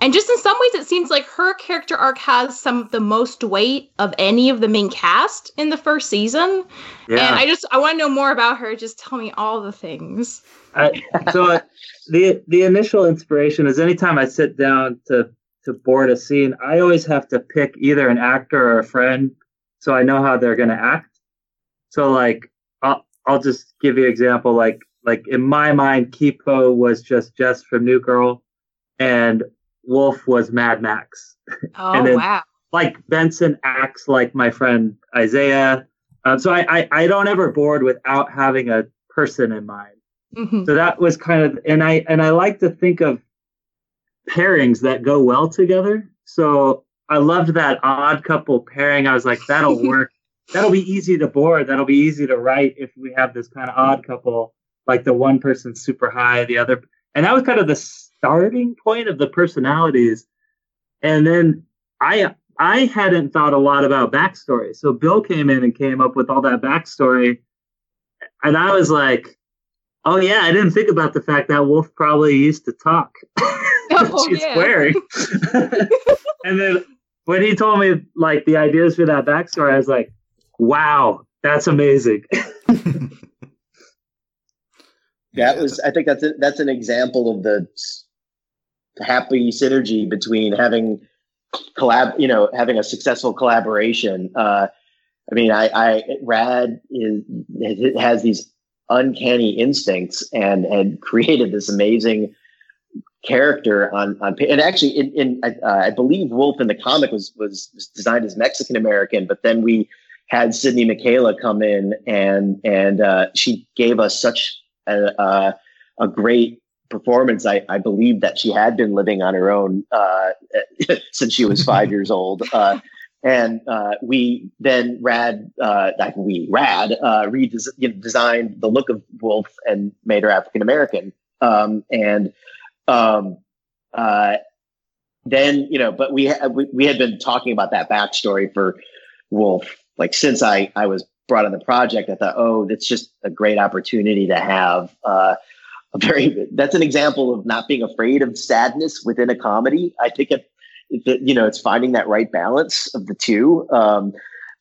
And just in some ways, it seems like her character arc has some of the most weight of any of the main cast in the first season. Yeah. And I just I want to know more about her. Just tell me all the things. I, so uh, the the initial inspiration is anytime I sit down to to board a scene, I always have to pick either an actor or a friend, so I know how they're going to act. So like I'll I'll just give you an example. Like like in my mind, Kipo was just Jess from New Girl, and Wolf was Mad Max. Oh and then, wow! Like Benson acts like my friend Isaiah. Um, so I, I I don't ever board without having a person in mind. Mm-hmm. So that was kind of and I and I like to think of pairings that go well together. So I loved that odd couple pairing. I was like, that'll work. that'll be easy to board. That'll be easy to write if we have this kind of odd couple, like the one person super high, the other and that was kind of the starting point of the personalities. And then I I hadn't thought a lot about backstory. So Bill came in and came up with all that backstory. And I was like, oh yeah, I didn't think about the fact that Wolf probably used to talk. Oh, She's yeah. swearing. and then when he told me like the ideas for that backstory, I was like, wow, that's amazing. that was I think that's a, that's an example of the happy synergy between having collab, you know, having a successful collaboration. Uh, I mean, I, I Rad is has these uncanny instincts and had created this amazing character on on and actually in, in uh, I believe Wolf in the comic was, was designed as Mexican American, but then we had Sydney Mikayla come in and and uh, she gave us such a, a, great performance. I, I believe that she had been living on her own uh, since she was five years old. Uh, and uh, we then rad uh, we rad uh, redesigned you know, the look of Wolf and made her African American. Um, and um, uh, then you know, but we, ha- we we had been talking about that backstory for Wolf like since I I was brought on the project. I thought, oh, that's just a great opportunity to have. Uh, a very that's an example of not being afraid of sadness within a comedy. I think it you know, it's finding that right balance of the two. Um,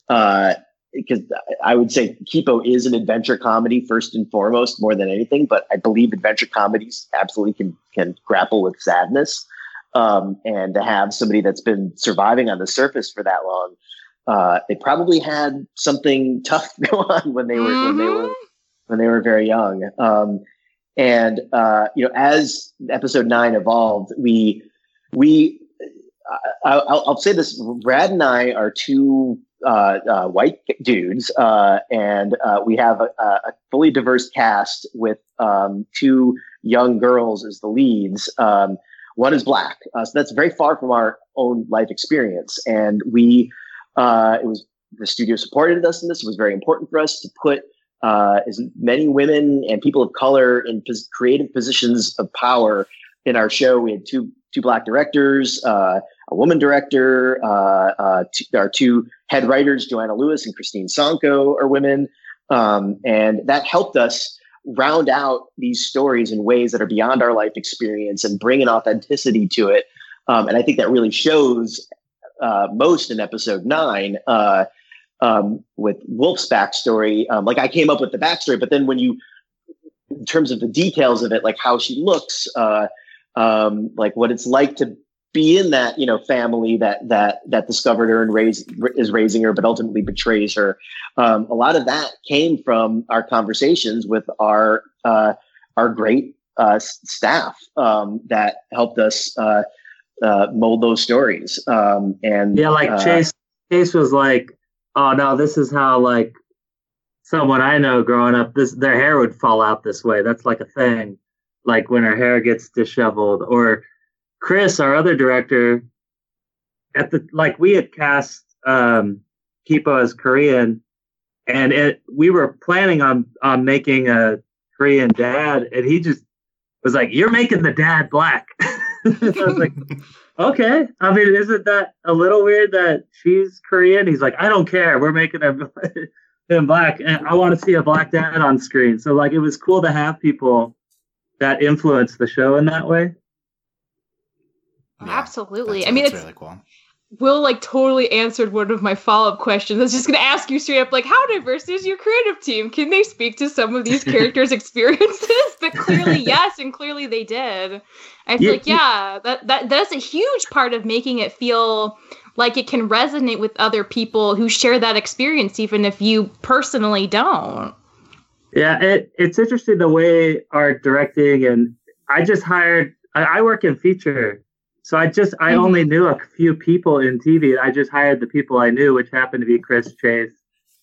uh, because I would say Kipo is an adventure comedy first and foremost, more than anything. But I believe adventure comedies absolutely can can grapple with sadness, um, and to have somebody that's been surviving on the surface for that long, uh, they probably had something tough go on when they were mm-hmm. when they were when they were very young. Um, and uh, you know, as episode nine evolved, we we I, will say this: Rad and I are two uh, uh, white dudes, uh, and uh, we have a, a, fully diverse cast with um, two young girls as the leads. Um, one is black, uh, so that's very far from our own life experience, and we uh, it was the studio supported us in this. It was very important for us to put as many women and people of color in pos- creative positions of power in our show. We had two two black directors a woman director. Uh, uh, two, our two head writers, Joanna Lewis and Kristine Songco, are women. Um, and that helped us round out these stories in ways that are beyond our life experience and bring an authenticity to it. Um, and I think that really shows uh, most in episode nine uh, um, with Wolf's backstory. Um, like I came up with the backstory, but then when you, in terms of the details of it, like how she looks, uh, um, like what it's like to be in that you know family that that that discovered her and raised is raising her but ultimately betrays her. Um, a lot of that came from our conversations with our uh, our great uh, staff um, that helped us uh, uh mold those stories. Um, and yeah like uh, chase chase was like oh no this is how like someone i know growing up this their hair would fall out this way. That's like a thing. Like when her hair gets disheveled or Chris, our other director, at the like we had cast um, Kipo as Korean, and it we were planning on on making a Korean dad, and he just was like, "You're making the dad black." I was like, "Okay." I mean, isn't that a little weird that she's Korean? He's like, "I don't care. We're making him him black, and I want to see a black dad on screen." So like, it was cool to have people that influence the show in that way. Yeah, Absolutely. I mean, it's really cool. Bill like totally answered one of my follow up questions. I was just going to ask you straight up, like, how diverse is your creative team? Can they speak to some of these characters' experiences? But clearly, yes, and clearly they did. I feel yeah, like, yeah, that that that's a huge part of making it feel like it can resonate with other people who share that experience, even if you personally don't. Yeah, it, it's interesting the way our directing and I just hired. I, I work in feature so I just I mm-hmm. only knew a few people in TV. I just hired the people I knew, which happened to be Chris Chase,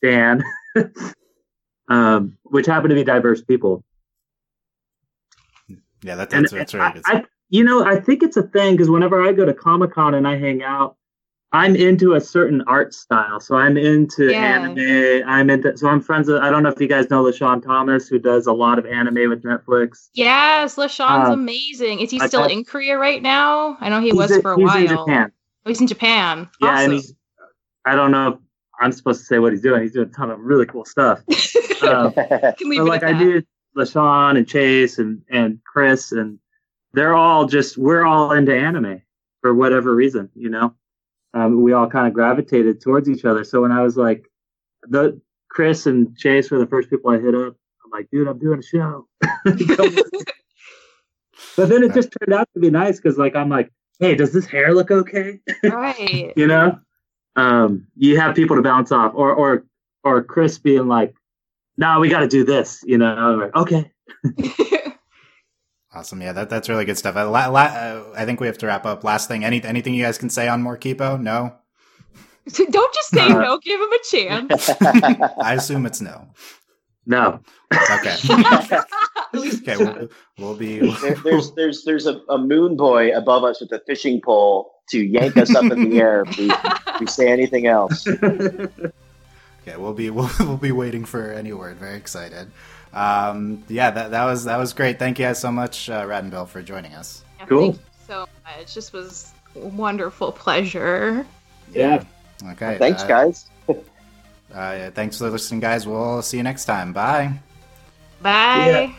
Dan, um, which happened to be diverse people. Yeah, that, that's, and, that's right. I, I, you know, I think it's a thing because whenever I go to Comic Con and I hang out, I'm into a certain art style. So I'm into yeah. anime. I'm into so I'm friends with I don't know if you guys know LeSean Thomas, who does a lot of anime with Netflix. Yes, LeSean's uh, amazing. Is he still I, in Korea right now? I know he was for a he's while. In Japan. Oh, he's in Japan. Yeah, awesome. and he's I don't know if I'm supposed to say what he's doing. He's doing a ton of really cool stuff. uh, can we like I do LeSean and Chase and and Chris and they're all just we're all into anime for whatever reason, you know um, we all kind of gravitated towards each other. So when I was like, the Chris and Chase were the first people I hit up. I'm like, dude, I'm doing a show. but then it just turned out to be nice because, like, I'm like, hey, does this hair look okay? Right. you know, um, you have people to bounce off, or or or Chris being like, no, we got to do this. You know, like, okay. Awesome. Yeah, that, that's really good stuff. Uh, la, la, uh, I think we have to wrap up. Last thing, any, anything you guys can say on more Kipo? No? Don't just say no. Give him a chance. I assume it's no. No. Okay. okay, we'll, we'll be. There, there's there's there's a, a moon boy above us with a fishing pole to yank us up in the air if we, if we say anything else. Okay, we'll be we'll, we'll be waiting for any word. Very excited. Um, yeah, that that was that was great. Thank you guys so much, uh, Rad and Bill, for joining us. Yeah, Cool. Thank you so much. This was a wonderful pleasure. Yeah. Okay. Thanks, uh, guys. Uh, yeah, thanks for listening, guys. We'll see you next time. Bye. Bye. Yeah.